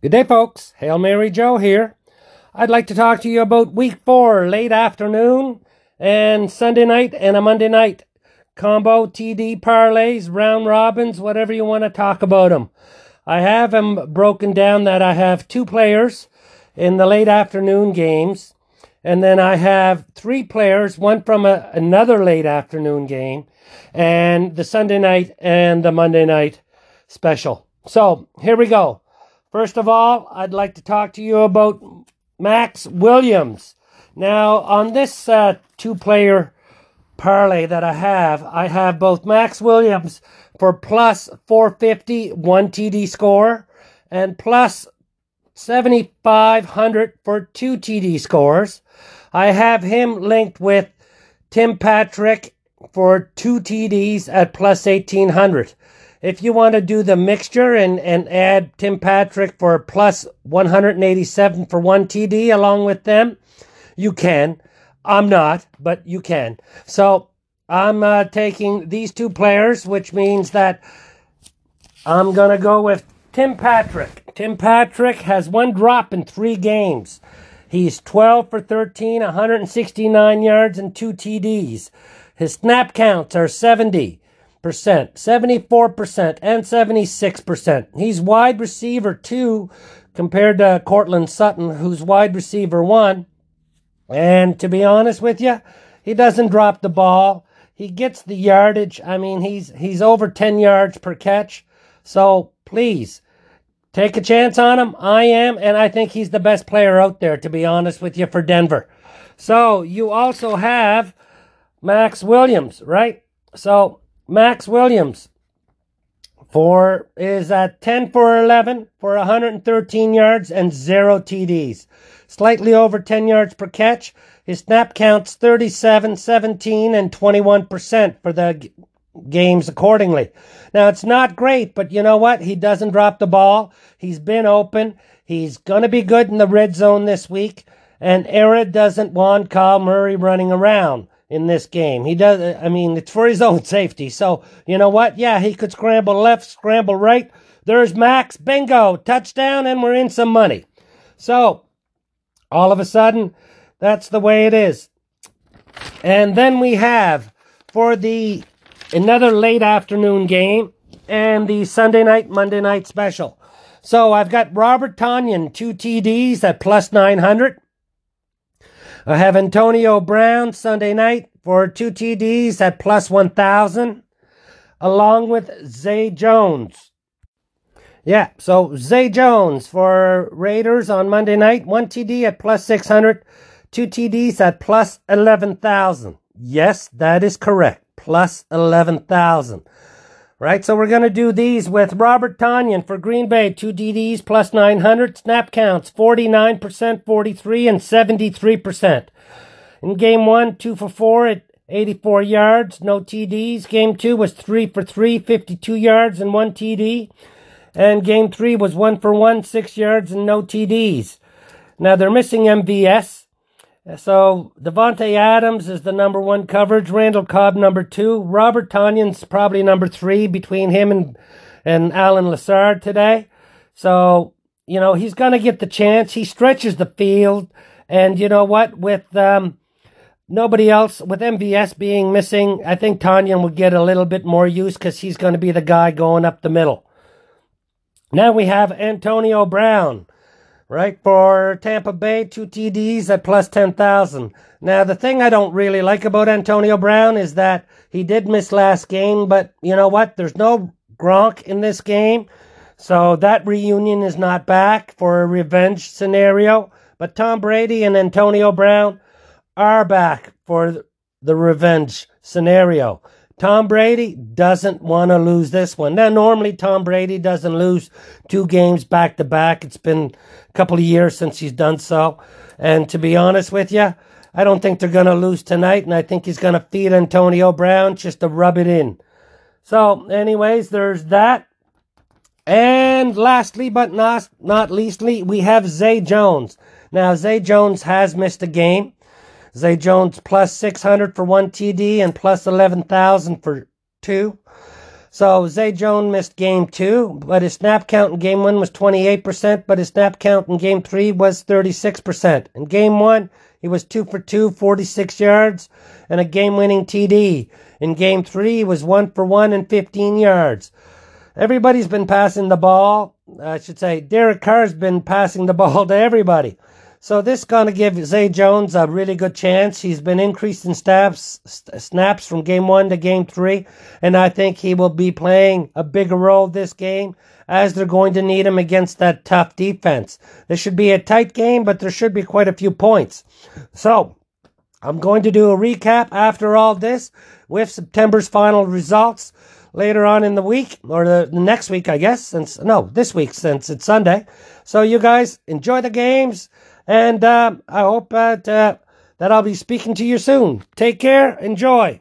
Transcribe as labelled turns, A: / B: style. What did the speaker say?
A: Good day, folks. Hail Mary Joe here. I'd like to talk to you about week four, late afternoon, and Sunday night and a Monday night. Combo, TD, parlays, round robins, whatever you want to talk about them. I have them broken down that I have two players in the late afternoon games, and then I have three players, one from a, another late afternoon game, and the Sunday night and the Monday night special. So here we go. First of all, I'd like to talk to you about Maxx Williams. Now, on this uh, two player parlay that I have, I have both Maxx Williams for plus 450, one TD score, and plus 7,500 for two TD scores. I have him linked with Tim Patrick for two TDs at plus 1,800. If you want to do the mixture and, and add Tim Patrick for plus 187 for one TD along with them, you can. I'm not, but you can. So I'm uh, taking these two players, which means that I'm going to go with Tim Patrick. Tim Patrick has one drop in three games. He's 12 for 13, 169 yards, and two TDs. His snap counts are 70 percent, 74%, and 76%. He's wide receiver two compared to Courtland Sutton, who's wide receiver one. And to be honest with you, he doesn't drop the ball. He gets the yardage. I mean, he's he's over 10 yards per catch. So please take a chance on him. I am, and I think he's the best player out there, to be honest with you, for Denver. So you also have Maxx Williams, right? So Maxx Williams for is at 10 for 11 for 113 yards and zero TDs. Slightly over 10 yards per catch. His snap counts 37, 17, and 21% for the g- games accordingly. Now, it's not great, but you know what? He doesn't drop the ball. He's been open. He's going to be good in the red zone this week. And Era doesn't want Kyler Murray running around in this game. He does, I mean, it's for his own safety. So, you know what? Yeah, he could scramble left, scramble right. There's Maxx. Bingo. Touchdown, and we're in some money. So, all of a sudden, that's the way it is. And then we have for the another late afternoon game and the Sunday night, Monday night special. So I've got Robert Tonyan, two TDs at plus 900. I have Antonio Brown Sunday night for two TDs at plus 1,000, along with Zay Jones. Yeah, so Zay Jones for Raiders on Monday night, one TD at plus 600, two TDs at plus 11,000. Yes, that is correct. Plus 11,000. Right, so we're going to do these with Robert Tonyan for Green Bay, two DDs plus 900, snap counts 49%, 43, and 73%. In game one, two for four at 84 yards, no TDs. Game two was three for three, 52 yards and one TD. And game three was one for one, six yards and no TDs. Now they're missing MVS. So Davante Adams is the number one coverage. Randall Cobb number two. Robert Tonyan's probably number three between him and and Allen Lazard today. So you know he's gonna get the chance. He stretches the field, and you know what? With um, nobody else, with MVS being missing, I think Tonyan will get a little bit more use because he's going to be the guy going up the middle. Now we have Antonio Brown right? For Tampa Bay, two TDs at plus 10,000. Now, the thing I don't really like about Antonio Brown is that he did miss last game, but you know what? There's no Gronk in this game. So that reunion is not back for a revenge scenario. But Tom Brady and Antonio Brown are back for the revenge scenario. Tom Brady doesn't want to lose this one. Now, normally Tom Brady doesn't lose two games back to back. It's been a couple of years since he's done so. And to be honest with you, I don't think they're going to lose tonight. And I think he's going to feed Antonio Brown just to rub it in. So, anyways, there's that. And lastly, but not, not leastly, we have Zay Jones. Now, Zay Jones has missed a game. Zay Jones plus 600 for one TD and plus 11,000 for two. So Zay Jones missed game two, but his snap count in game one was 28%, but his snap count in game three was 36%. In game one, he was two for two, 46 yards, and a game winning TD. In game three, he was one for one and 15 yards. Everybody's been passing the ball. I should say, Derek Carr's been passing the ball to everybody. So this is going to give Zay Jones a really good chance. He's been increased in snaps, snaps from game one to game three, and I think he will be playing a bigger role this game as they're going to need him against that tough defense. This should be a tight game, but there should be quite a few points. So I'm going to do a recap after all this with September's final results later on in the week or the, the next week, I guess. Since no, this week since it's Sunday. So you guys enjoy the games. And uh, I hope that, uh, that I'll be speaking to you soon. Take care. Enjoy.